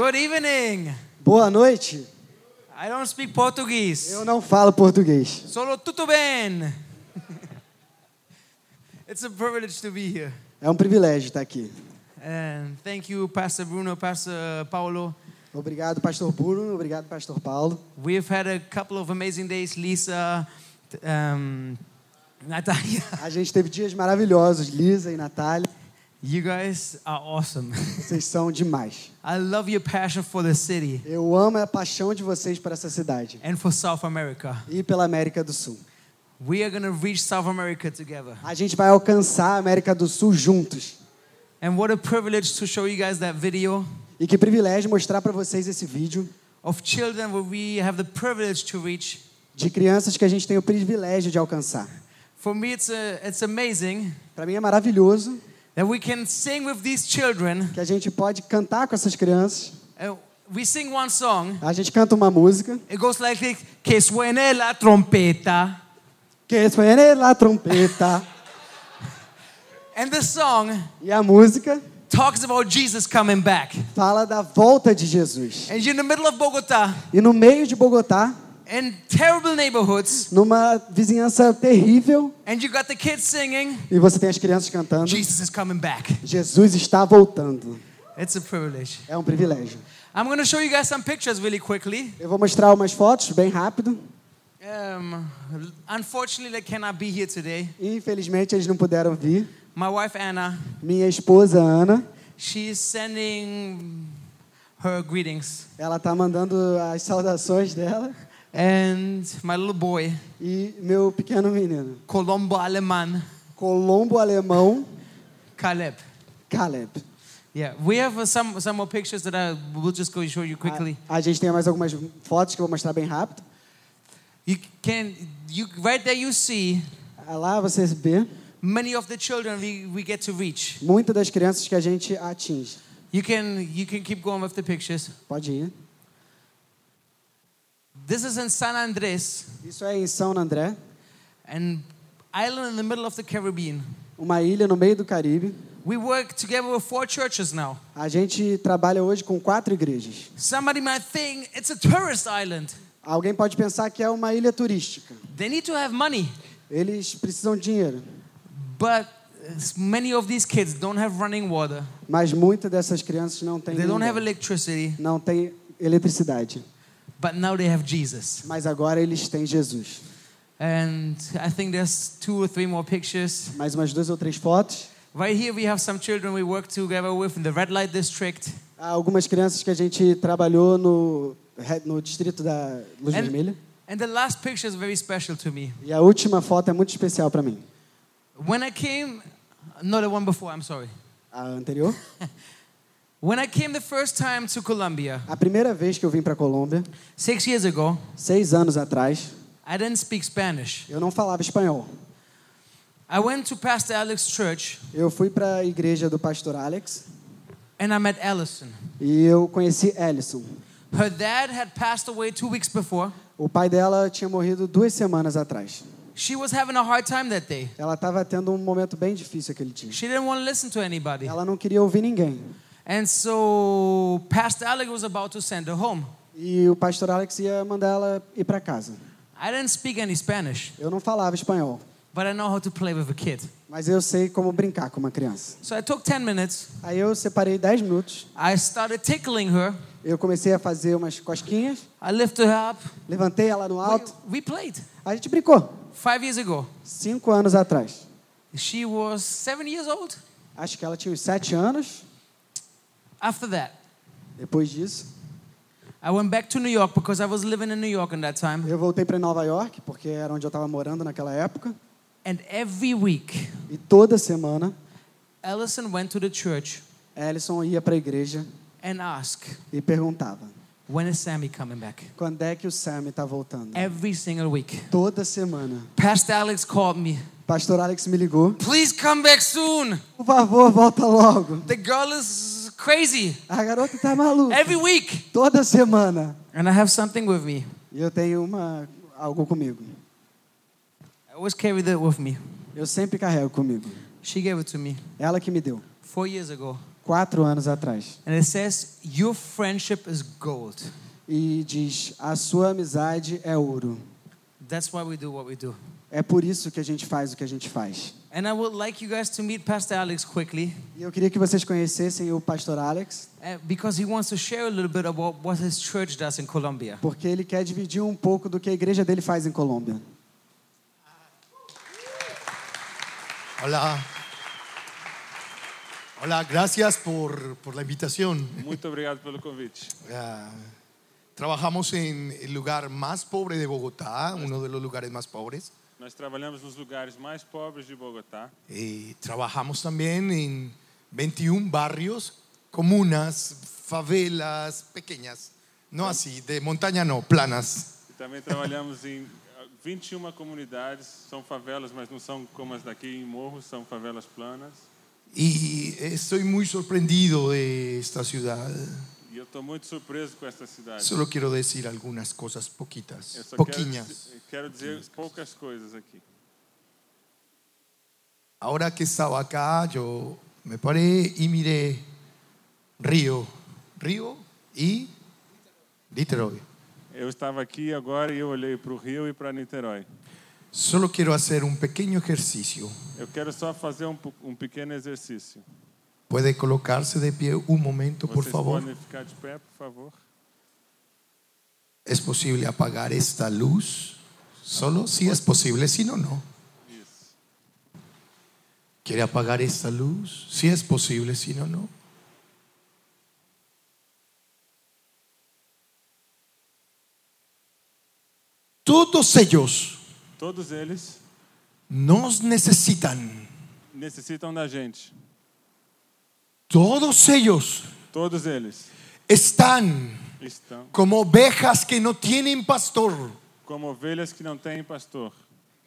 Good evening. Boa noite. I don't speak Portuguese. Eu não falo português. Solo tudo bem. it's a privilege to be here. É um privilégio estar aqui. And thank you, Pastor Bruno, Pastor Paulo. Obrigado, pastor Bruno. Obrigado, pastor Paulo. We've had a couple of amazing days. Lisa, um, Natalia, A gente teve dias maravilhosos, Lisa e Natália. You guys are awesome. Vocês são demais. I love your passion for the city Eu amo a paixão de vocês por essa cidade and for South America. e pela América do Sul. We are to reach South America together. A gente vai alcançar a América do Sul juntos. And what a privilege to show you guys that video E que privilégio mostrar para vocês esse vídeo of children where we have the privilege to reach. de crianças que a gente tem o privilégio de alcançar. For me, it's, a, it's amazing Para mim é maravilhoso that we can sing with these children. que a gente pode cantar com essas crianças. Uh, we sing one song. A gente canta uma música. It goes like this, que suene la trompeta. Que suene la trompeta. And the song E a música talks about Jesus coming back. fala da volta de Jesus. And in the middle of Bogota, E no meio de Bogotá, numa vizinhança terrível, and you got the kids singing, e você tem as crianças cantando, Jesus is coming back. Jesus está voltando. It's a privilege. É um privilégio. I'm going to show you guys some pictures really quickly. Eu vou mostrar umas fotos bem rápido. Um, unfortunately, they cannot be here today. Infelizmente eles não puderam vir. My wife Anna, Minha esposa Ana, she's sending her greetings, ela tá mandando as saudações dela and my little boy, e meu pequeno menino, Colombo Aleman, Colombo alemão, Caleb. Caleb. Yeah, we have uh, some some more pictures that I will just go show you quickly. A, a gente tem mais algumas fotos que eu vou mostrar bem rápido. You can you right there you see Ah, Lá você vê many of the children we, we get to reach. muitas das crianças que a gente atinge. You can you can keep going with the pictures. Pode ir. This is in San Andres, Isso é em São André, an island in the middle of the Caribbean. uma ilha no meio do Caribe. We work together with four churches now. A gente trabalha hoje com quatro igrejas. Somebody might think it's a tourist island. Alguém pode pensar que é uma ilha turística. They need to have money, Eles precisam de dinheiro, but many of these kids don't have running water. mas muitas dessas crianças não têm They don't have electricity, não têm eletricidade. But now they have Jesus. Mas agora eles têm Jesus. And I think there's two or three more pictures. Mais umas duas ou três fotos. Right here we have some children we work together with in the red light district. Há algumas crianças que a gente trabalhou no, no distrito da Luz And- Vermelha. And the last picture is very special to me. E a última foto é muito especial para mim. When I came, not the one before, I'm sorry. A anterior. When I came the first time to Colombia, A primeira vez que eu vim para Colômbia, six years ago, seis anos atrás, I didn't speak Spanish. eu não falava espanhol. I went to Pastor Alex Church Eu fui para a igreja do pastor Alex and I met Allison. e eu conheci Ellison. Her dad had passed away two weeks before. O pai dela tinha morrido duas semanas atrás. She was having a hard time that day. Ela estava tendo um momento bem difícil aquele dia. She didn't want to listen to anybody. Ela não queria ouvir ninguém. And so Pastor Alex was about to send her home. E o pastor Alex ia mandar ela ir para casa. I didn't speak any Spanish, Eu não falava espanhol, but I know how to play with a kid. mas eu sei como brincar com uma criança. So I took 10 minutes. Aí eu separei 10 minutos, I started tickling her. eu comecei a fazer umas cosquinhas, I lifted her up. levantei ela no We, alto. we played A gente brincou. five years ago. Cinco anos atrás. She was seven years old. Acho que ela tinha uns sete anos. After that, Depois disso, I went back to New York because I was living in New York in that time. eu voltei para Nova York, porque era onde eu estava morando naquela época. And every week, E toda semana, Ellison went to the church Ellison ia para a igreja and asked, e perguntava: When is Sammy coming back? quando é que o Sam está voltando? Every single week. Toda semana. Pastor Alex called me. Pastor Alex me ligou: Please come back soon. por favor, volta logo. The girl is crazy. A garota tá maluca. Every week. Toda semana. And I have something with me. E eu tenho uma algo comigo. I always carry that with me. Eu sempre carrego comigo. She gave it to me Ela que me deu. four years ago. quatro anos atrás. And it says, Your friendship is gold. E diz: A sua amizade é ouro. That's why we do what we do. É por isso que a gente faz o que a gente faz. And I would like you guys to meet Pastor Alex quickly E eu queria que vocês conhecessem o pastor Alex, uh, because he wants to share a little bit about what his church does in Colombia. porque ele quer dividir um pouco do que a igreja dele faz em Colômbia. Hola. Hola, gracias por, por la invitación. Muito obrigado pelo convite. Ah, trabajamos en el lugar más pobre de Bogotá, uno de los lugares más pobres. Nós trabalhamos nos lugares mais pobres de Bogotá. Y trabajamos también en 21 barrios, comunas, favelas pequeñas. No así, de montaña no, planas. E também trabalhamos em ah, 21 comunidades. São favelas, mas não são como as daqui em morros, são favelas planas. Y estoy muy sorprendido de esta ciudad. Eu estou muito surpreso com esta cidade. Solo quiero decir algunas cosas Eu poquitas, só quero, dizer- quero dizer poucas coisas aqui. Ahora que estaba acá, yo me paré y miré Río, Río y Niterói. Eu estava aqui agora e eu olhei para o Rio e para Niterói. Solo quiero hacer un pequeño ejercicio. Eu quero só fazer um, um pequeno exercício. ¿Puede colocarse de pie un momento, por favor? ¿Es posible apagar esta luz? Solo si es posible, si no, no. ¿Quiere apagar esta luz? Si es posible, si no, no. Todos ellos Todos eles nos necesitan. necessitam da gente. Todos ellos Todos eles están estão como ovejas que no tienen pastor. como ovelhas que não têm pastor.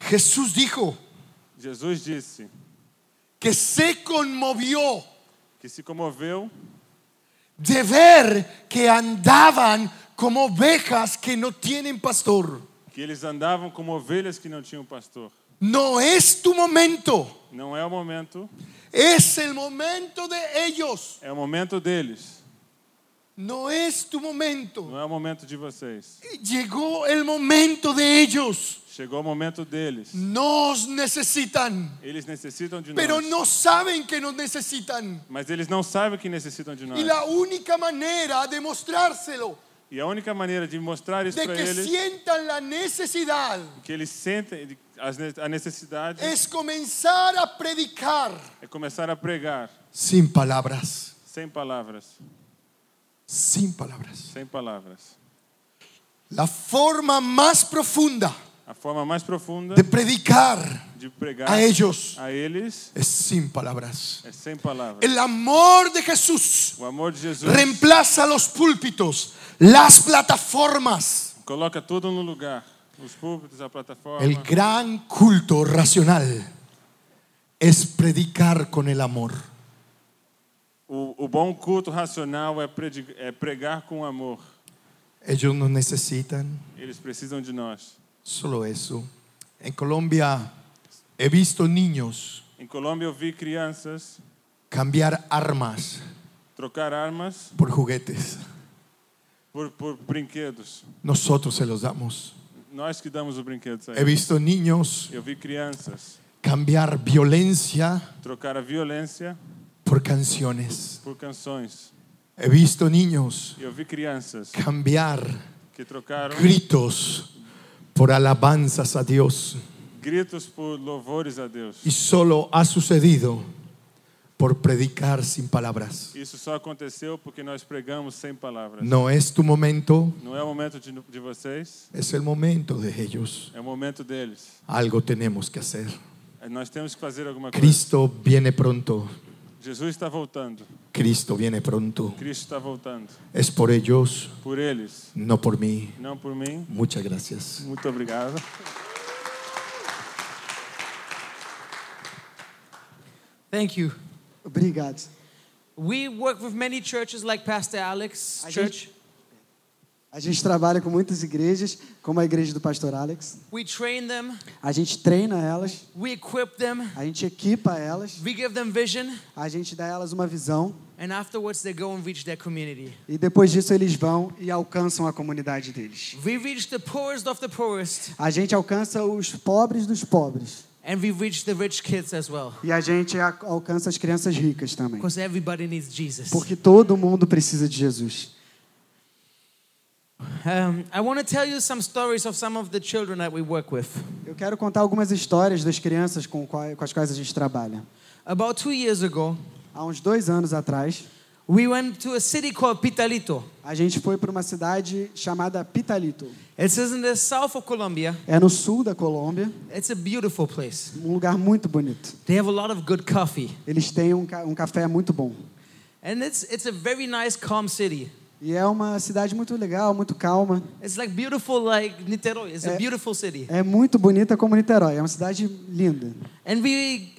Jesús dijo Jesus disse que se conmovió que se comoveu de ver que andaban como ovejas que no tienen pastor. que eles andavam como ovelhas que não tinham pastor. No es tu momento, Não é o momento, es el momento de ellos. é o momento deles. No es tu momento. Não é o momento de vocês. Llegó el momento de ellos. Chegou o momento deles. Nos necesitan, Eles necessitam de pero nós. no saben que nos necesitan. Mas eles não sabem que necessitam de nós. Y la única manera de mostrárselo, E a única maneira de mostrar isso de para que eles, sientan la necesidad, que eles sentem a necessidade, es comenzar a predicar é começar a pregar sin palabras, sem palavras. sin palabras. Sem palavras. La forma más profunda A forma mais profunda de predicar de pregar a ellos a eles es sin palabras. é sem palavras. El amor de Jesús O amor de Jesus reemplaza los púlpitos, las plataformas, coloca tudo no lugar. Os púlpitos, plataforma. el gran culto racional es predicar con el amor. O, o bom culto racional é, predi- é pregar com amor. Ellos nos necesitan, Eles precisam de nós. solo eso. En Colombia he visto niños Em Colômbia eu vi crianças cambiar armas trocar armas por juguetes. por, por brinquedos. Nosotros se los damos. Nós que damos os brinquedos a He eles. visto niños Eu vi crianças cambiar violencia trocar a violência por canciones. por canções. He visto niños Eu vi crianças cambiar que trocaram gritos por alabanzas a Dios. gritos por louvores a Deus. Y solo ha sucedido por predicar sin palabras. Isso só aconteceu porque nós pregamos sem palavras. No es tu momento, Não é o momento de, de vocês, es el momento de ellos. é o momento deles. Algo tenemos que hacer. Nós temos que fazer alguma coisa. Cristo viene pronto. Jesus está voltando. Cristo viene pronto. Cristo está voltando. Es por ellos, Por eles, no por mí. não por mim. Muchas gracias. Muito obrigado. Thank you. Obrigado. We work with many churches like Pastor Alex A Church. gente, A gente trabalha com muitas igrejas, como a igreja do pastor Alex. We train them, A gente treina elas, we equip them, a gente equipa elas, we give them vision, a gente dá elas uma visão and afterwards they go and reach their community. e depois disso eles vão e alcançam a comunidade deles. We reach the poorest of the poorest, A gente alcança os pobres dos pobres and we reach the rich kids as well. e a gente alcança as crianças ricas também. Because everybody needs Jesus. Porque todo mundo precisa de Jesus. I want to tell you some stories of some of the children that we work with. Eu quero contar algumas histórias das crianças com as quais a gente trabalha. About two years ago, Há uns dois anos atrás, we went to a city called Pitalito. a gente foi para uma cidade chamada Pitalito. It is in the south of Colombia. É no sul da Colômbia, It's a beautiful place. um lugar muito bonito. They have a lot of good coffee. Eles têm um, ca- um café muito bom. And it's, it's a very nice, calm city. E é uma cidade muito legal, muito calma. It's like beautiful, like Niterói. It's a Eh, beautiful city. É muito bonita como Niterói. É uma cidade linda. And we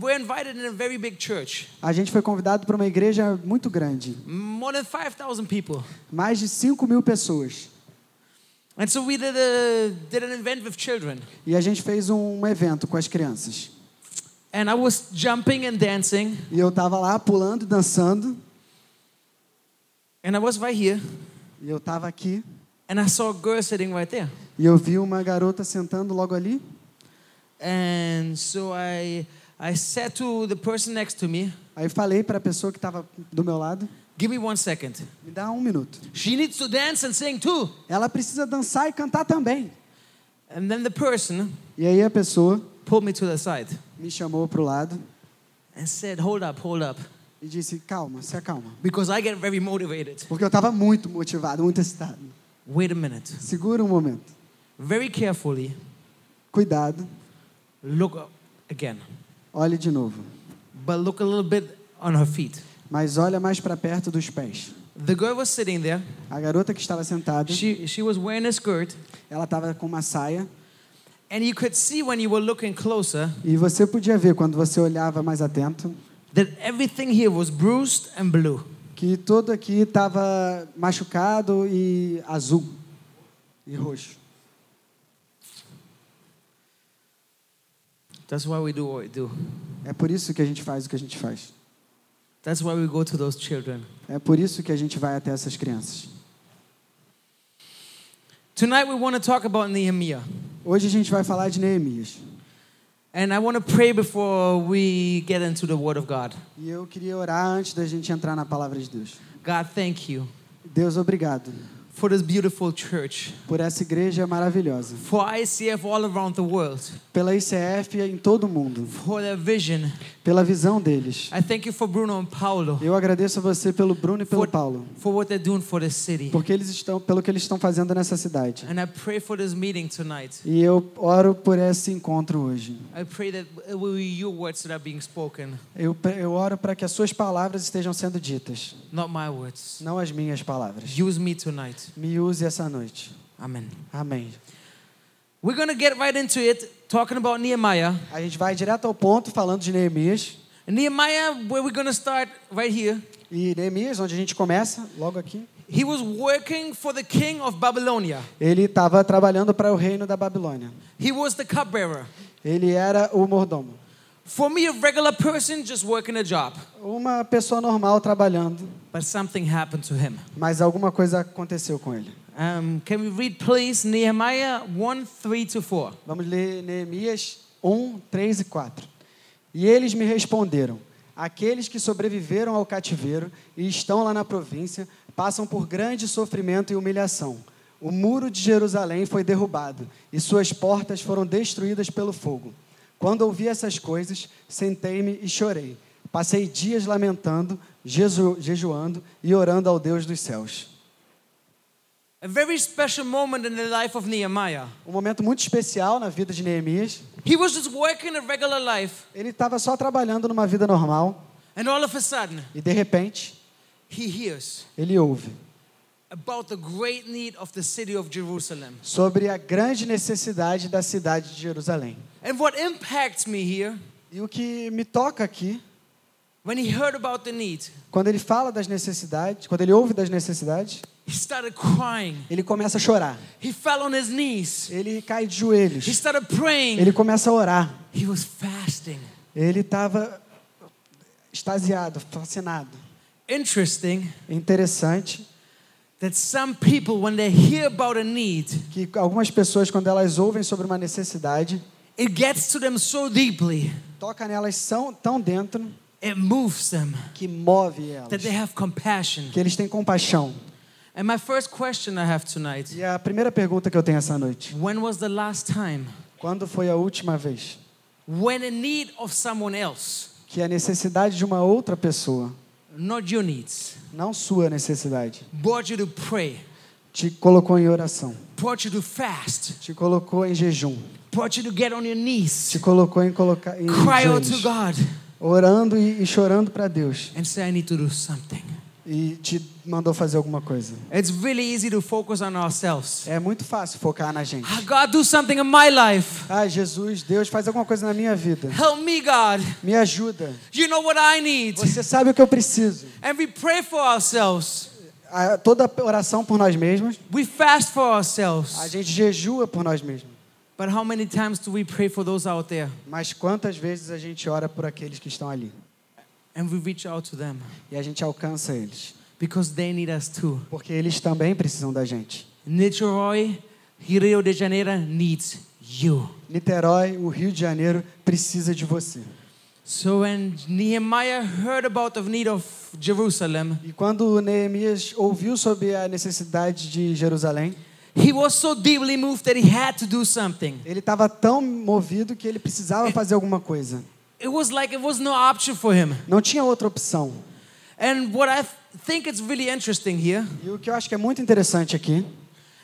were invited in a very big church. A gente foi convidado para uma igreja muito grande. More than 5,000 people. Mais de 5 mil pessoas. And so we did, a, did an event with children. E a gente fez um evento com as crianças. And I was jumping and dancing. E eu tava lá pulando e dançando. And I was right here. E eu tava aqui. And I saw a girl sitting right there. E eu vi uma garota sentando logo ali. And so I, I said to the person next to me, Aí falei para a pessoa que estava do meu lado: Give me one second. me dá um minuto. She needs to dance and sing too. Ela precisa dançar e cantar também. And then the person E aí a pessoa pulled me to the side me chamou para o lado and said, Hold up, hold up. E disse: calma, se acalma. Because I get very motivated. Porque eu estava muito motivado, muito excitado. Wait a minute. Segura um momento. Very carefully, Cuidado. look again. Olhe de novo. But look a little bit on her feet. Mas olha mais para perto dos pés. The girl was sitting there. A garota que estava sentada, She, she was wearing a skirt. ela estava com uma saia. And you could see when you were looking closer E você podia ver, quando você olhava mais atento, that everything here was bruised and blue. que todo aqui estava machucado e azul e roxo. That's why we do what we do. É por isso que a gente faz o que a gente faz. That's why we go to those children. É por isso que a gente vai até essas crianças. Tonight we want to talk about Nehemiah. Hoje a gente vai falar de Neemias. And I want to pray before we get into the Word of God. E eu queria orar antes da gente entrar na palavra de Deus. God, thank you Deus, obrigado for this beautiful church, por essa igreja maravilhosa. for ICF all around the world, Pela ICF em todo o mundo. for their vision. Pela visão deles. I thank you for Bruno and Paulo, Eu agradeço a você pelo Bruno e pelo for, Paulo. for what they're doing for this city. Porque eles estão, pelo que eles estão fazendo nessa cidade. And I pray for this meeting tonight. E eu oro por esse encontro hoje. I pray that it will be your words that are being spoken, Eu, eu oro para que as suas palavras estejam sendo ditas, not my words. não as minhas palavras. Use me tonight. Me use essa noite. Amen. Amém. We're going to get right into it, talking about Nehemiah. A gente vai direto ao ponto falando de Neemias. Nehemiah, where we're going to start right here, E Neemias, onde a gente começa, logo aqui, he was working for the king of Babylonia. ele estava trabalhando para o reino da Babilônia. He was the cupbearer. Ele era o mordomo. For me, a regular person just working a job. Uma pessoa normal trabalhando, But something happened to him. mas alguma coisa aconteceu com ele. Um, can we read, please, Nehemiah 1 3 to 4? Vamos ler Neemias 1, 3 e 4. E eles me responderam: Aqueles que sobreviveram ao cativeiro e estão lá na província passam por grande sofrimento e humilhação. O muro de Jerusalém foi derrubado e suas portas foram destruídas pelo fogo. Quando ouvi essas coisas, sentei-me e chorei. Passei dias lamentando, jeju jejuando e orando ao Deus dos céus. A very special moment in the life of Nehemiah. Um momento muito especial na vida de Neemias. He was just working a regular life, Ele estava só trabalhando numa vida normal and all of a sudden, e de repente he hears ele ouve sobre a grande necessidade da cidade de Jerusalém. And what impacts me here, E o que me toca aqui, when he heard about the need, quando ele fala das necessidades, quando ele ouve das necessidades, He started crying. Ele começa a chorar. He fell on his knees. Ele cai de joelhos. He started praying. Ele começa a orar. He was fasting. Ele estava extasiado, fascinado. Interesting Interessante that some people, when they hear about a need, que algumas pessoas, quando elas ouvem sobre uma necessidade, it gets to them so deeply, toca nelas são tão dentro it moves them, que move elas, that they have compassion. que eles têm compaixão. And my first question I have tonight E a primeira pergunta que eu tenho essa noite: when was the last time quando foi a última vez when a need of someone else, que a necessidade de uma outra pessoa, not your needs, não sua necessidade, brought you to pray, te colocou em oração, brought you to fast, te colocou em jejum, brought you to get on your knees, te colocou em colocar em cry out to God, orando e, e chorando para Deus. And say, I need to do something. E te mandou fazer alguma coisa. It's really easy to focus on ourselves. É muito fácil focar na gente. Ah, God, do something in my life. Ah, Jesus, Deus, faz alguma coisa na minha vida. Help me, God. Me ajuda. You know what I need. Você sabe o que eu preciso. And we pray for ourselves. A- Toda oração por nós mesmos, We fast for a ourselves. gente jejua por nós mesmos. But how many times do we pray for those out there? Mas quantas vezes a gente ora por aqueles que estão ali? And we reach out to them E a gente alcança eles. because they need us too. Porque eles também precisam da gente. Niterói, Rio de Janeiro needs you. Niterói, o Rio de Janeiro, precisa de você. So when Nehemiah heard about the need of Jerusalem, E quando Neemias ouviu sobre a necessidade de Jerusalém, he was so deeply moved that he had to do something. ele estava tão movido que ele precisava fazer alguma coisa. It was like it was no option for him. Não tinha outra opção. And what I th- think is really interesting here, E o que eu acho que é muito interessante aqui,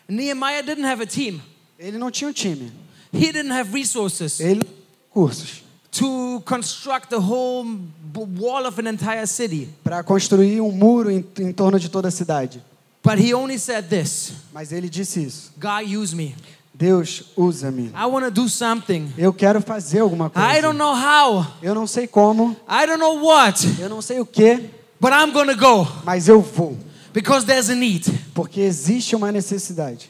Nehemiah didn't have a team. ele não tinha um time. He didn't have resources Ele cursos to construct the whole wall of an entire city. para construir um muro em, em torno de toda a cidade. But he only said this Mas ele disse isso. God, use me. Deus, usa-me. I want to do something. Eu quero fazer alguma coisa. I don't know how, Eu não sei como, I don't know what, eu não sei o que, go mas eu vou. because there's a need. Porque existe uma necessidade.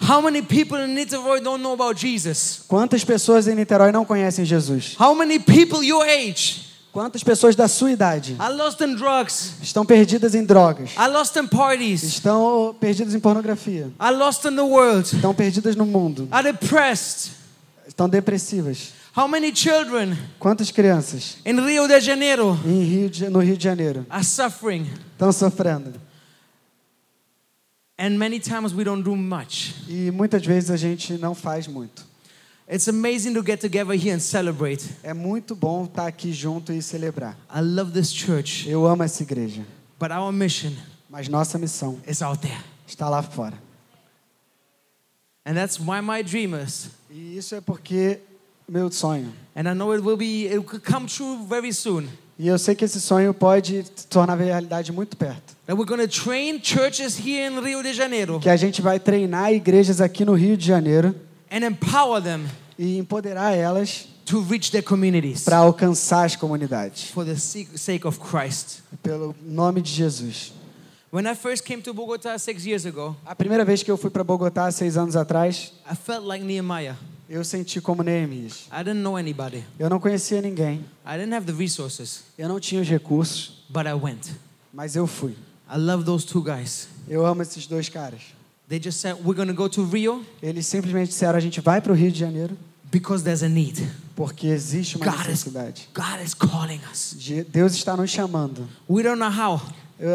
How many people in Niterói don't know about Jesus? Quantas pessoas em Niterói não conhecem Jesus? How many people your age Quantas pessoas da sua idade are lost in drugs, estão perdidas em drogas? are lost in parties, Estão perdidas em pornografia? are lost in the world, Estão perdidas no mundo? Estão depressivas? How many children Quantas crianças in Rio de Janeiro em Rio de- no Rio de Janeiro are suffering? estão sofrendo? And many times we don't do much. E muitas vezes a gente não faz muito. It's amazing to get together here and celebrate. É muito bom estar aqui junto e celebrar. I love this church, Eu amo essa igreja, but our mission mas nossa missão is out there. está lá fora. And that's why my dream is, E isso é porque meu sonho. and I know it will be, it will come true very soon, E eu sei que esse sonho pode se tornar realidade muito perto. that we're going to train churches here in Rio de Janeiro Que a gente vai treinar igrejas aqui no Rio de Janeiro and empower them e empoderar elas to reach their communities para alcançar as comunidades, for the sake of Christ. pelo nome de Jesus. When I first came to Bogota six years ago, A primeira vez que eu fui para Bogotá, seis anos atrás, I felt like Nehemiah. eu senti como Neemias. I didn't know anybody. Eu não conhecia ninguém, I didn't have the resources, eu não tinha os recursos, but I went. mas eu fui. I love those two guys. Eu amo esses dois caras. They just said, We're going to go to Rio Eles simplesmente disseram: a gente vai para o Rio de Janeiro because there's a need. porque existe uma God is, necessidade. God is calling us. De- Deus está nos chamando. We don't know how,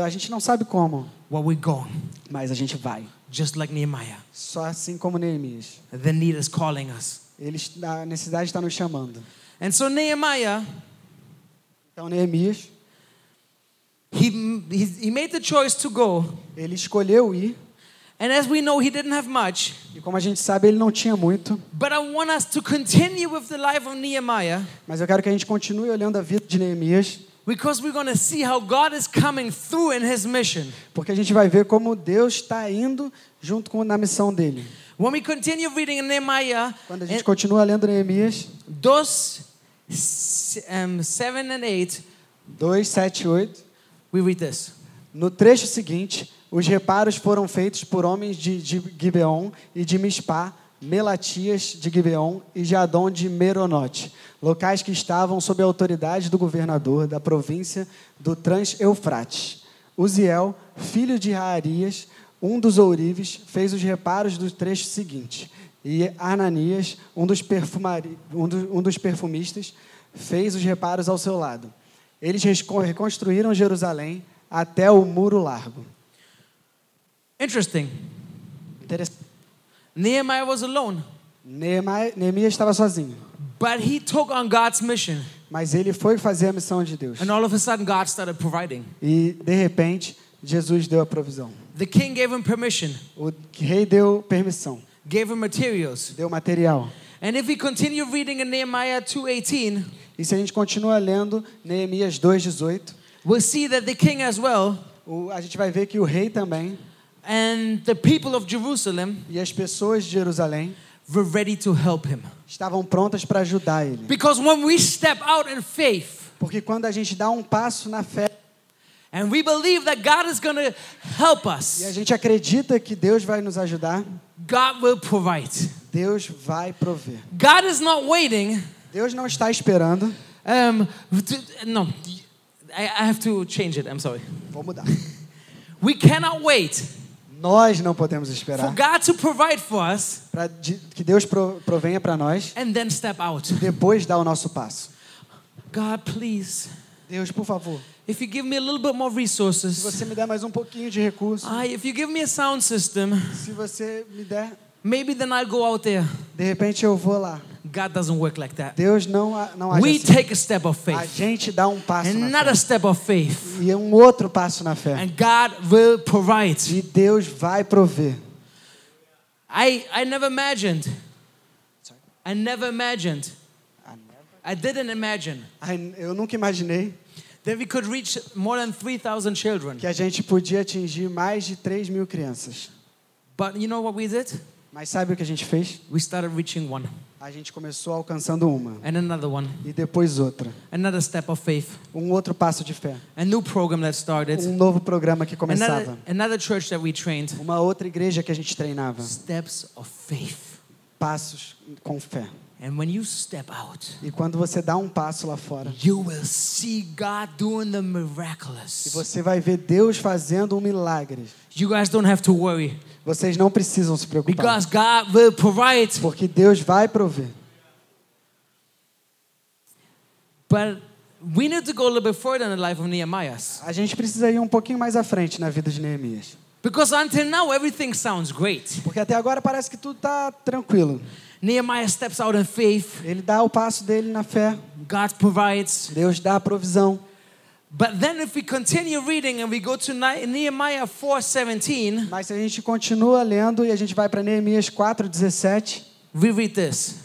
A gente não sabe como, but we're going, mas a gente vai. just like Nehemiah. Só assim como Neemias. The need is calling us. Eles, a necessidade está nos chamando. And so Nehemiah, Então Neemias, he, he, he made the choice to go. ele escolheu ir. And as we know, he didn't have much. E como a gente sabe, ele não tinha muito. But I want us to continue with the life of Nehemiah Mas eu quero que a gente continue olhando a vida de Neemias, because we're going to see how God is coming through in his mission. porque a gente vai ver como Deus está indo junto com na missão dele. When we continue reading in Nehemiah, Quando a gente in continua lendo Neemias those um, 7 and 8, 2, 7, 8, we read this. No trecho seguinte, os reparos foram feitos por homens de, de Gibeon e de Mispá, Melatias de Gibeon e Jadon de Meronote, locais que estavam sob a autoridade do governador da província do Trans-Eufrates. Uziel, filho de Raarias, um dos ourives, fez os reparos do trecho seguinte. E Ananias, um dos, perfumari, um, do, um dos perfumistas, fez os reparos ao seu lado. Eles reconstruíram Jerusalém até o muro largo. Interesting. Interessante. Nehemiah was alone, Neemai- Neemias estava sozinho, but he took on God's mission. mas ele foi fazer a missão de Deus. And all of a sudden, God started providing. E, de repente, Jesus deu a provisão. The king gave him permission, O rei deu permissão, gave him materials. deu material. And if we continue reading in Nehemiah 2:18, E se a gente continua lendo Neemias 2,18, we'll see that the king as well o- a gente vai ver que o rei também and the people of Jerusalem e as pessoas de Jerusalém were ready to help him. estavam prontas para ajudar ele. Because when we step out in faith Porque quando a gente dá um passo na fé and we believe that God is going to help us, e a gente acredita que Deus vai nos ajudar, God will provide. Deus vai prover. God is not waiting. Deus não está esperando. Um, I, I have to change it. I'm sorry. Vou mudar. We cannot wait Nós não podemos esperar para que Deus pro- provenha para nós and then step out. depois dar o nosso passo. God, please, Deus, por favor, if you give me a little bit more se resources, você me der mais um pouquinho de recurso, I, if you give me a sound system, se você me der, maybe then I'll go out there. de repente eu vou lá. God doesn't work like that. Deus não não age We assim. take a step of faith. A gente dá um passo na another fé. step of faith, E um outro passo na fé. and God will provide. E Deus vai prover. I, I never imagined. I never imagined. I didn't imagine Ai, Eu nunca imaginei that we could reach more than 3,000 children. que a gente podia atingir mais de 3 mil crianças. But you know what we did? Mas sabe o que a gente fez? We started reaching one, A gente começou alcançando uma. and another one, E depois outra. another step of faith, Um outro passo de fé. a new program that started, Um novo programa que another, começava. another church that we trained. Uma outra igreja que a gente treinava. Steps of faith. Passos com fé. And when you step out, E quando você dá um passo lá fora, you will see God doing the e você vai ver Deus fazendo um milagre. You guys don't have to worry Vocês não precisam se preocupar. because God will provide. Porque Deus vai prover. But we need to go a little bit further in the life of Nehemiah. A gente precisa ir um pouquinho mais à frente na vida de Neemias. Because until now, everything sounds great. Porque até agora parece que tudo está tranquilo. Nehemiah steps out in faith, Ele dá o passo dele na fé. God provides. Deus dá a provisão. But then, if we continue reading and we go to Ne- Nehemiah 4:17, Mas se a gente continua lendo e a gente vai para Neemias 4,17, we read this.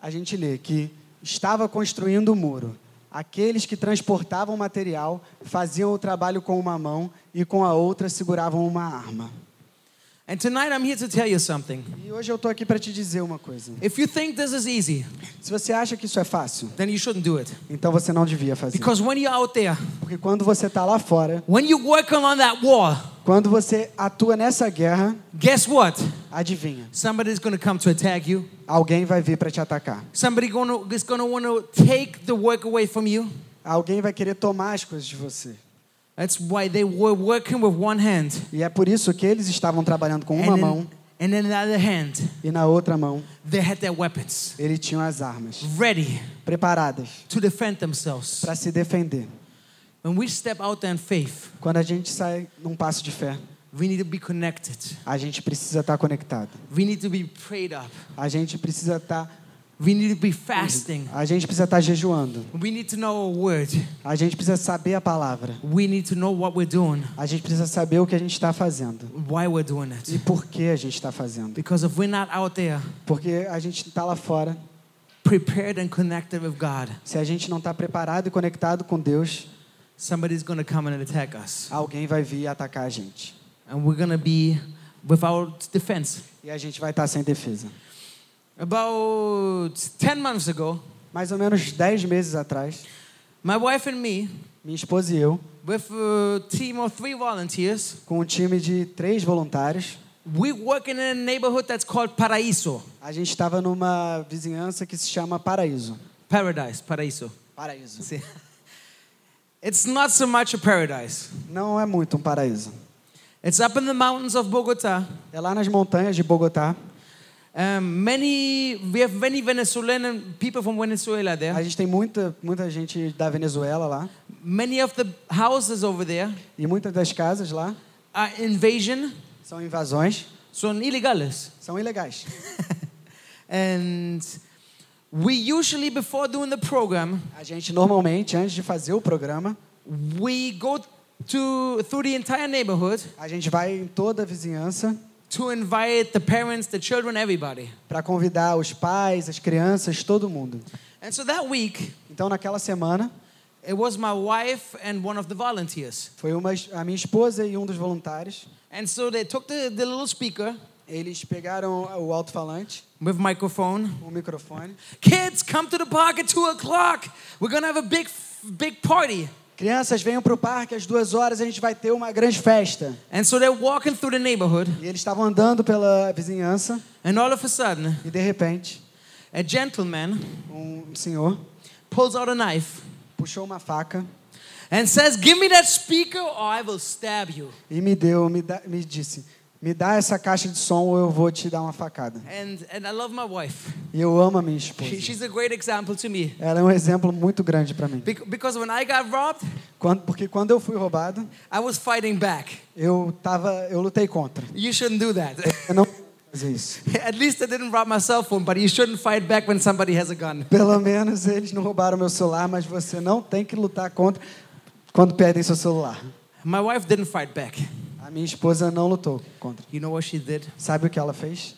a gente lê que estava construindo o muro. Aqueles que transportavam material faziam o trabalho com uma mão e com a outra seguravam uma arma. And tonight, I'm here to tell you something. E hoje eu estou aqui para te dizer uma coisa. If you think this is easy, Se você acha que isso é fácil, then you shouldn't do it. então você não devia fazer. Because when you're out there, Porque quando você está lá fora, when you're working on that war, quando você atua nessa guerra, guess what? adivinha, Somebody's going to come to attack you. alguém vai vir para te atacar. Somebody gonna, is going to want to take the work away from you. Alguém vai querer tomar as coisas de você. That's why they were working with one hand. E é por isso que eles estavam trabalhando com uma and, mão in, and in the other hand, e na outra mão they had their weapons eles tinham as armas ready preparadas to defend themselves. para se defender. When we step out in faith, Quando a gente sai num passo de fé, we need to be connected. a gente precisa estar conectado. We need to be prayed up. A gente precisa estar, We need to be fasting. a gente precisa estar jejuando. We need to know a word. A gente precisa saber a palavra. We need to know what we're doing, A gente precisa saber o que a gente está fazendo why we're doing e it. por que a gente está fazendo. Because if we're not out there Porque a gente está lá fora. prepared and connected with God, Se a gente não está preparado e conectado com Deus, somebody's to come and attack us. alguém vai vir atacar a gente. And we're to be without defense. E a gente vai estar sem defesa. About 10 months ago, Mais ou menos 10 meses atrás, my wife and me, minha esposa e eu, with a team of three volunteers. com um time de três voluntários. We work in a neighborhood that's called Paraíso. A gente estava numa vizinhança que se chama Paraíso. Paradise, Paraíso. Paraíso. See? It's not so much a paradise. Não é muito um paraíso. It's up in the mountains of Bogota. É lá nas montanhas de Bogotá. Um, many, we have many Venezuelan people from Venezuela A there. gente tem muita, muita gente da Venezuela lá. Many of the houses over there E muitas das casas lá are invasion, são invasões, son ilegales. são ilegais. And we usually, before doing the program, A gente normalmente, antes de fazer o programa, we go to through the entire neighborhood a gente vai em toda a vizinhança to invite the parents, the children, everybody. para convidar os pais, as crianças, todo mundo. And so that week, Então, naquela semana, it was my wife and one of the volunteers. foi uma, a minha esposa e um dos voluntários. And so they took the, the little speaker Eles pegaram o alto-falante, with microphone. o microfone. Kids, come to the park at two o'clock. We're gonna have a big, big party. Crianças, venham para o parque, às duas horas a gente vai ter uma grande festa. And so they're walking through the neighborhood, E eles estavam andando pela vizinhança and all of a sudden, e de repente, a gentleman um senhor pulls out a knife puxou uma faca and says, "Give me that speaker, or I will stab you." e me deu, me, dá- me disse: "Me dá essa caixa de som ou eu vou te dar uma facada". And and I love my wife. E eu amo a minha esposa. She, she's a great example to me. Ela é um exemplo muito grande para mim. Bec- Because when I got robbed, Quando, porque quando eu fui roubado, I was fighting back. eu tava, eu lutei contra. You shouldn't do that. Eu não fazer isso. At least I didn't rob my cell phone, but you shouldn't fight back when somebody has a gun. Pelo menos eles não roubaram meu celular, mas você não tem que lutar contra quando perdem seu celular. My wife didn't fight back. A minha esposa não lutou contra. You know what she did? Sabe o que ela fez?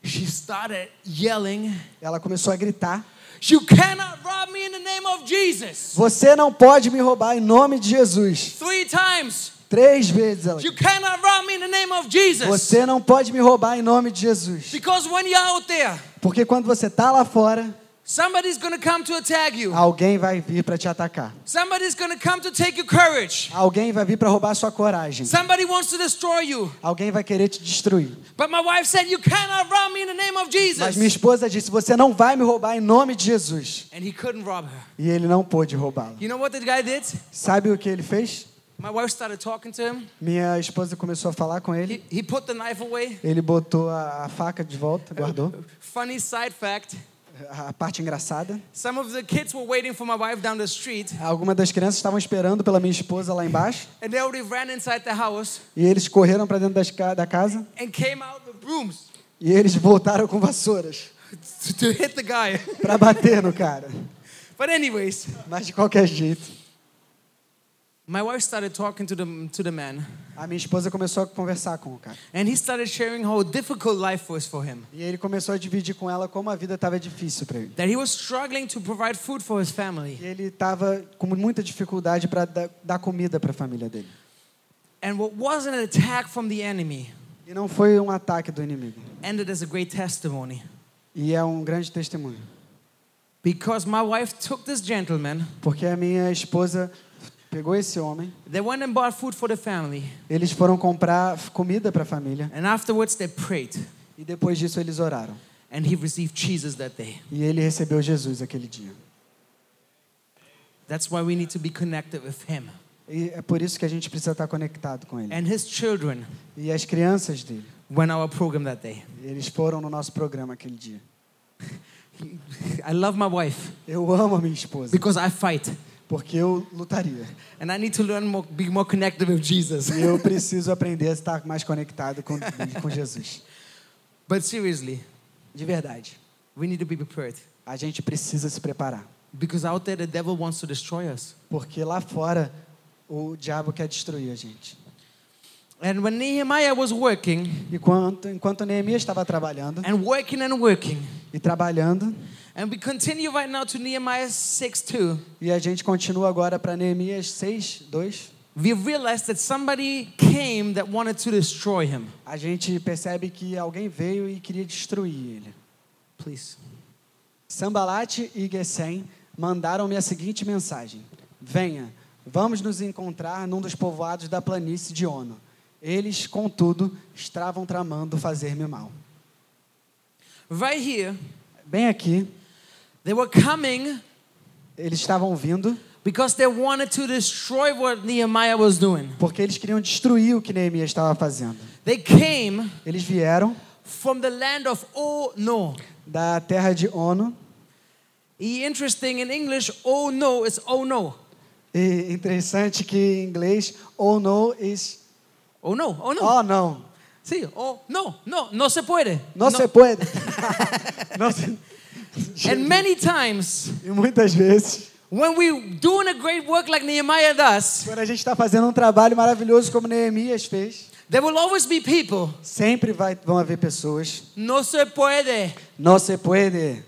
She started yelling, Ela começou a gritar: You cannot rob me in the name of Jesus. Você não pode me roubar em nome de Jesus. Three times. Três vezes ela. You cannot rob me in the name of Jesus. Você não pode me roubar em nome de Jesus. Because when you're out there, Porque quando você tá lá fora, somebody's to come to attack you. alguém vai vir para te atacar. Somebody's to come to take your courage. Alguém vai vir para roubar sua coragem. Somebody wants to destroy you. Alguém vai querer te destruir. But my wife said, You cannot rob me in the name of Mas minha Jesus. esposa disse: Você não vai me roubar em nome de Jesus. And he couldn't rob her. E ele não pôde roubá-la. You know what the guy did? Sabe o que ele fez? My wife started talking to him. Minha esposa começou a falar com ele. He, he put the knife away. Ele botou a, a faca de volta, guardou. Funny side fact A parte engraçada. some of the kids were waiting for my wife down the street, Algumas das crianças estavam esperando pela minha esposa lá embaixo. and they already ran inside the house E eles correram para dentro das da casa. and came out with brooms E eles voltaram com vassouras to, to hit the guy. para bater no cara. But, anyways, Mas de qualquer jeito. My wife started talking to the, to the man, A minha esposa começou a conversar com o cara. and he started sharing how difficult life was for him. E ele começou a dividir com ela como a vida estava difícil para ele. That he was struggling to provide food for his family. E ele estava com muita dificuldade para dar, dar comida para a família dele. And what wasn't an attack from the enemy E não foi um ataque do inimigo. ended as a great testimony. E é um grande testemunho. Because my wife took this gentleman, Porque a minha esposa pegou esse homem, they went and bought food for the family, eles foram comprar comida para a família and afterwards they prayed. e depois disso eles oraram. And he received Jesus that day. E ele recebeu Jesus aquele dia. That's why we need to be connected with him. E é por isso que a gente precisa estar conectado com ele. And his children E as crianças dele, went our program that day. eles foram no nosso programa aquele dia. I love my wife Eu amo a minha esposa, because I fight. Porque eu lutaria. And I need to learn more, be more connected with Jesus. E eu preciso aprender a estar mais conectado com, com Jesus. But seriously, De verdade. we need to be prepared. A gente precisa se preparar. Because out there, the devil wants to destroy us. Porque lá fora, o diabo quer destruir a gente. And when Nehemiah was working enquanto, enquanto Neemias estava trabalhando and working and working, e trabalhando, and we continue right now to Nehemiah 6 2, e a gente continua agora para Neemias 6, 2, we realized that somebody came that wanted to destroy him. a gente percebe que alguém veio e queria destruir ele. Please. Sambalate e Gesem mandaram-me a seguinte mensagem: Venha, Vamos nos encontrar num dos povoados da planície de Ono. Eles, contudo, estavam tramando fazer-me mal. Right here, Bem aqui, they were coming eles estavam vindo because they wanted to destroy what Nehemiah was doing. porque eles queriam destruir o que Neemias estava fazendo. They came Eles vieram from the land of Oh no. da terra de Ono. E interesting in English, oh no is oh no. E interessante que em inglês, oh no is Oh no, oh no. oh não. Sí, oh no, no, no se puede. Não se pode. Não se... And many times, E muitas vezes, when we doing a great work like Nehemiah does, quando a gente está fazendo um trabalho maravilhoso como Neemias fez, there will always be people. sempre vai, vão haver pessoas. No se puede. Não se pode.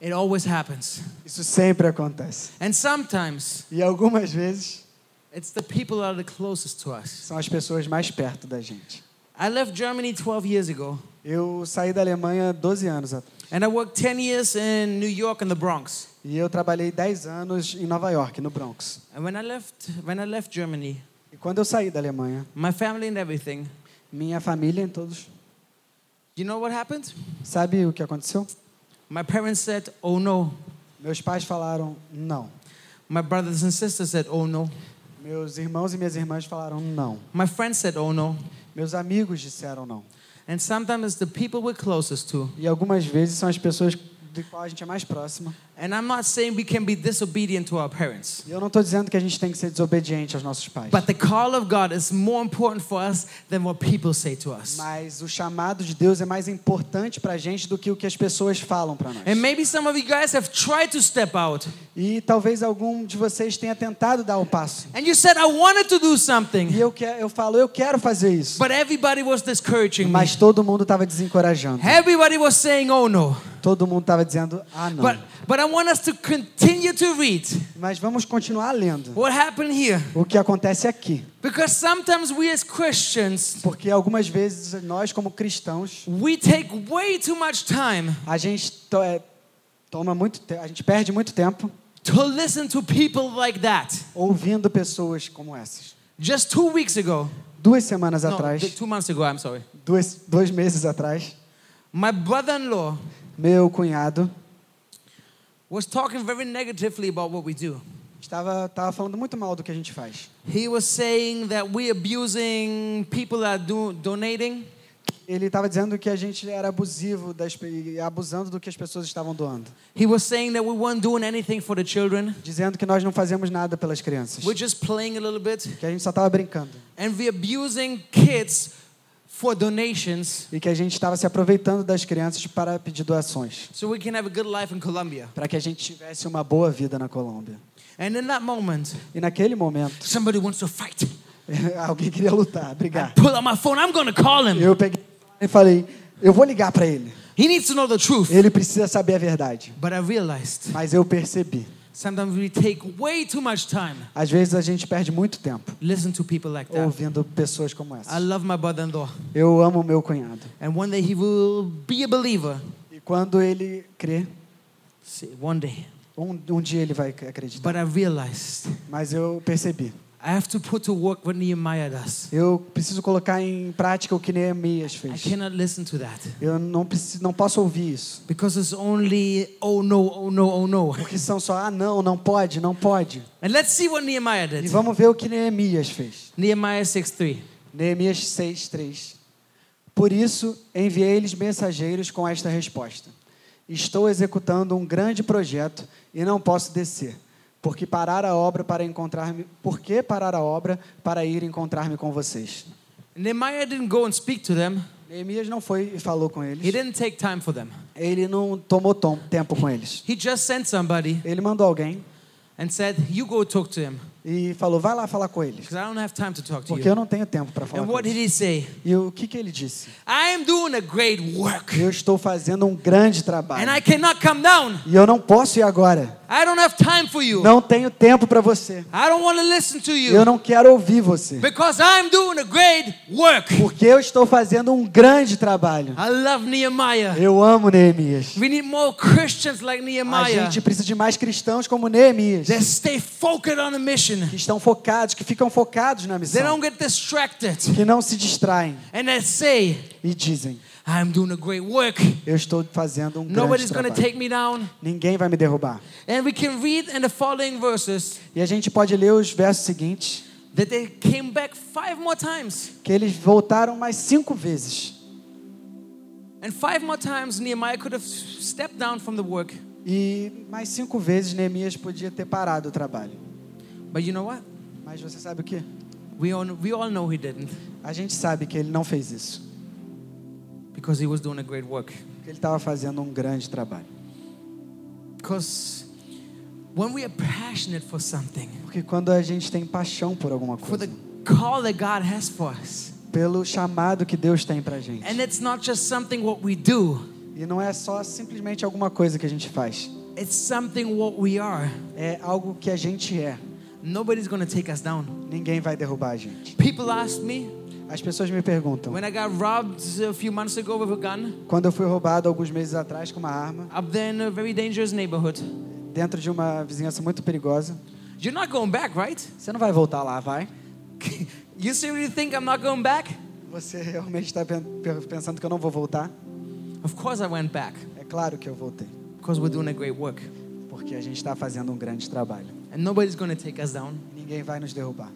It always happens. Isso sempre acontece. And sometimes E algumas vezes it's the people that are the closest to us. são as pessoas mais perto da gente. I left Germany 12 years ago, Eu saí da Alemanha 12 anos atrás. and I worked 10 years in New York and the Bronx. E eu trabalhei 10 anos em Nova York, no Bronx. And when I left, when I left Germany, E quando eu saí da Alemanha, my family and everything, minha família e todos, you know what happened? sabe o que aconteceu? My parents said, "Oh no." Meus pais falaram não. My brothers and sisters said, "Oh no." Meus irmãos e minhas irmãs falaram não. My friends said, "Oh no." Meus amigos disseram não. And sometimes the people we're closest to. E algumas vezes são as pessoas de qual a gente é mais próxima. And I'm not saying we can be disobedient to our parents. E eu não estou dizendo que a gente tem que ser desobediente aos nossos pais. But the call of God is more important for us than what people say to us. Mas o chamado de Deus é mais importante para a gente do que o que as pessoas falam para nós. And maybe some of you guys have tried to step out. E talvez algum de vocês tenha tentado dar o passo. And you said, I wanted to do E something. eu, que, eu falo, eu quero fazer isso. But everybody was discouraging. Mas todo mundo estava desencorajando. Everybody was saying, oh no. Todo mundo estava dizendo, ah, não. But, but I want us to continue to read Mas vamos continuar lendo. what happened here. O que acontece aqui. Because sometimes we as Christians, Porque algumas vezes nós, como cristãos, we take way too much time a gente to- é, toma muito a gente perde muito tempo to listen to people like that. ouvindo pessoas como essas. Just two weeks ago, Duas semanas no, atrás, two months ago, I'm sorry, dois, dois meses atrás, my brother-in-law meu cunhado was talking very negatively about what we do. estava, estava falando muito mal do que a gente faz. He was saying that we abusing people that do, donating. Ele estava dizendo que a gente era abusivo das, abusando do que as pessoas estavam doando. He was saying that we weren't doing anything for the children. Dizendo que nós não fazemos nada pelas crianças. We're just playing a little bit. Que a gente só estava brincando. And we're abusing kids for donations E que a gente estava se aproveitando das crianças para pedir doações. so we can have a good life in Colombia. Para que a gente tivesse uma boa vida na Colômbia. And in that moment, E naquele momento, somebody wants to fight. alguém queria lutar, brigar. Pull out my phone. I'm to call him. Eu peguei e falei, eu vou ligar para ele. He needs to know the truth. Ele precisa saber a verdade. But I realized Mas eu percebi. Sometimes we take way too much time Às vezes a gente perde muito tempo listen to people like that. ouvindo pessoas como I essa. love my brother-in-law. Eu amo meu cunhado. And one day he will be a believer. E quando ele crê, See, one day. um, um dia ele vai acreditar. But I realized Mas eu percebi. I have to put to work what Nehemiah does. Eu preciso colocar em prática o que Neemias I fez. cannot listen to that Eu não, preciso, não posso ouvir isso. because it's only oh no, oh no, oh no. Porque são só, ah, não, não pode, não pode. And let's see what Nehemiah E did. vamos ver o que Neemias fez. Nehemiah 6:3. Neemias 6:3. Por isso enviei-lhes mensageiros com esta resposta: Estou executando um grande projeto e não posso descer, porque parar a obra para encontrar-me, por que parar a obra para ir encontrar-me com vocês? Nehemiah didn't go and speak to them. Neemias não foi e falou com He eles. didn't take time for them. Ele não tomou tom- tempo com eles. He just sent somebody Ele mandou alguém and said, "You go talk to him e falou: "Vai lá falar com eles", because I don't have time to talk to porque eu you." não tenho tempo para falar And com what did eles. he say? E o que que ele disse? I am doing a great work Eu estou fazendo um grande and trabalho I cannot come down. e eu não posso ir agora. I don't have time for you. Não tenho tempo para você. I don't want to listen to you. Eu não quero ouvir você. Because I'm doing a great work. Porque eu estou fazendo um grande trabalho. I love Nehemiah. Eu amo Neemias. We need more Christians like A gente precisa de mais cristãos como Neemias. that stay focused on a mission. Que estão focados, que ficam focados na They missão. don't get distracted Que não se distraem and they say, e dizem: I'm doing a great work. Eu estou fazendo um grande Nobody's to trabalho. take me down. Ninguém vai me derrubar. And we can read in the following verses E a gente pode ler os versos seguintes, that they came back five more times. que eles voltaram mais cinco vezes. And five more times Nehemiah could have stepped down from the work. E mais cinco vezes Neemias podia ter parado o trabalho. But you know what? Mas você sabe o que? We all, we all know he didn't A gente sabe que ele não fez isso. because he was doing a great work. Que ele estava fazendo um grande trabalho. Because when we are passionate for something, Porque quando a gente tem paixão por alguma for the coisa, call that God has for us, pelo chamado que Deus tem pra gente. and it's not just something what we do, E não é só simplesmente alguma coisa que a gente faz. it's something what we are. É algo que a gente é. Nobody's to take us down. Ninguém vai derrubar a gente. People ask me As pessoas me perguntam, when I got robbed a few months ago with a gun quando eu fui roubado alguns meses atrás com uma arma, up there in a very dangerous neighborhood. dentro de uma vizinhança muito perigosa, You're not going back, right? você não vai voltar lá, vai? you seriously think I'm not going back? Você realmente está pen- pensando que eu não vou voltar? Of course I went back É claro que eu voltei, because we're doing a great work. porque a gente está fazendo um grande trabalho. And nobody's going to take us down. Ninguém vai nos derrubar.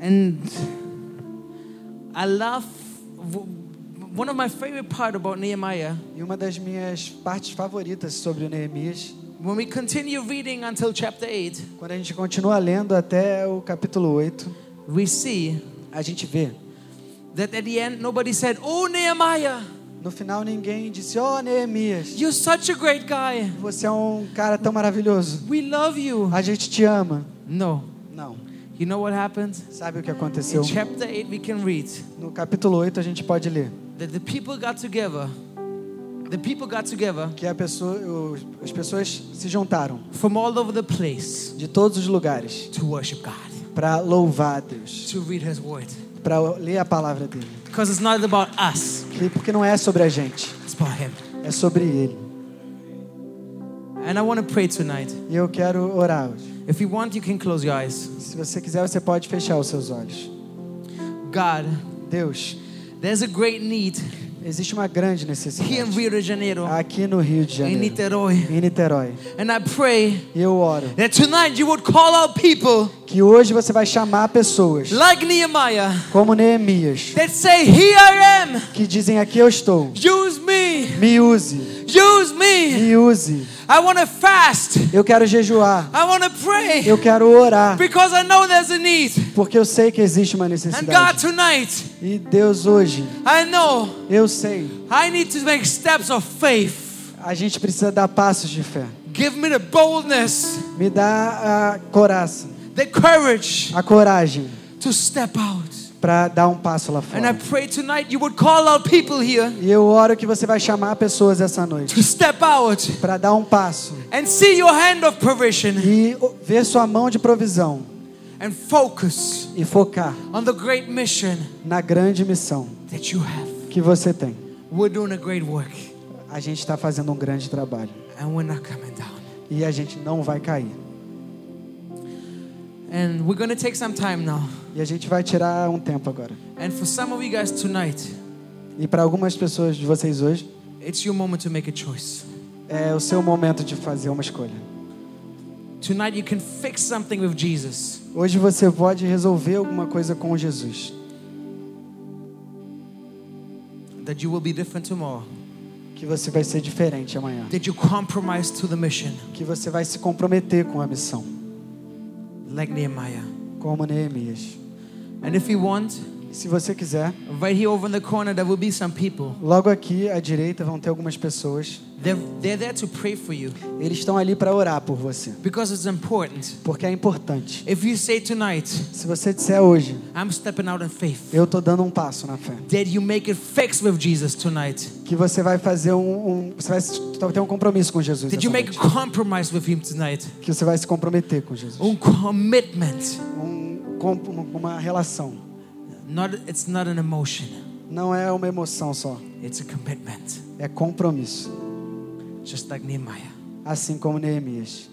And I love one of my favorite part about Nehemiah E uma das minhas partes favoritas sobre o Neemias, when we continue reading until chapter 8, quando a gente continua lendo até o capítulo 8, we see a gente vê, that at the end nobody said, "Oh Nehemiah, no final ninguém disse: "Oh, Neemias, you're such a great guy. você é um cara tão maravilhoso. We love you." A gente te ama." No. Não. You know what happened? Sabe o que In aconteceu? chapter 8 we can read No capítulo 8 a gente pode ler that the people got together. The people got together que a pessoa, as pessoas se juntaram from all over the place de todos os lugares to worship God, para louvar Deus, to read his word. para ler a palavra dele. Because it's not about us, Porque não é sobre a gente, it's about him. é sobre ele. And I want to pray tonight. E eu quero orar hoje. If you want, you can close your eyes. Se você quiser, você pode fechar os seus olhos. God, Deus, there's a great need existe uma grande here in necessidade Rio de Janeiro, aqui no Rio de Janeiro, Niterói. em Niterói. And I pray E eu oro that tonight you would call out people que hoje você vai chamar pessoas like Nehemiah como Neemias, that say, Here I am, que dizem aqui eu estou. use me, Me use, use me. me use. I want to fast, Eu quero jejuar. I want to pray Eu quero orar, because I know there's a need. porque eu sei que existe uma And God, necessidade. tonight, E Deus hoje, I know eu sei, I need to make steps of faith. a gente precisa dar passos de fé. Give me the boldness, Me dá a coragem, the courage a coragem to step out. Para dar um passo lá And I fora. pray tonight you would call out people here E eu oro que você vai chamar pessoas essa noite to step out para dar um passo and see your hand of provision e ver sua mão de provisão and focus e focar on the great mission na grande missão that you have. que você tem. We're doing a great work A gente está fazendo um grande trabalho and we're not coming down. e a gente não vai cair. And we're take some time now. E a gente vai tirar um tempo agora. And for some of you guys tonight, E para algumas pessoas de vocês hoje, it's your moment to make a choice. é o seu momento de fazer uma escolha. Tonight you can fix something with Jesus. Hoje você pode resolver alguma coisa com Jesus. That you will be different tomorrow. Que você vai ser diferente amanhã. That you compromise to the mission. Que você vai se comprometer com a missão, Like Nehemiah. como Neemias. And if you want, Se você quiser, right here over in the corner, there will be some people. logo aqui à direita vão ter algumas pessoas. They're, they're there to pray for you Eles estão ali para orar por você, because it's important. porque é importante. If you say tonight, Se você disser hoje, I'm stepping out in faith, eu tô dando um passo na fé, that you make it fixed with Jesus tonight. que você vai fazer um, um você vai ter um compromisso com Jesus, Did you make a compromise with Him tonight? que você vai se comprometer com Jesus, Um commitment. um, uma relação. Not, it's not an emotion. Não é uma emoção só, It's a commitment. é compromisso, Just like Nehemiah. assim como Neemias.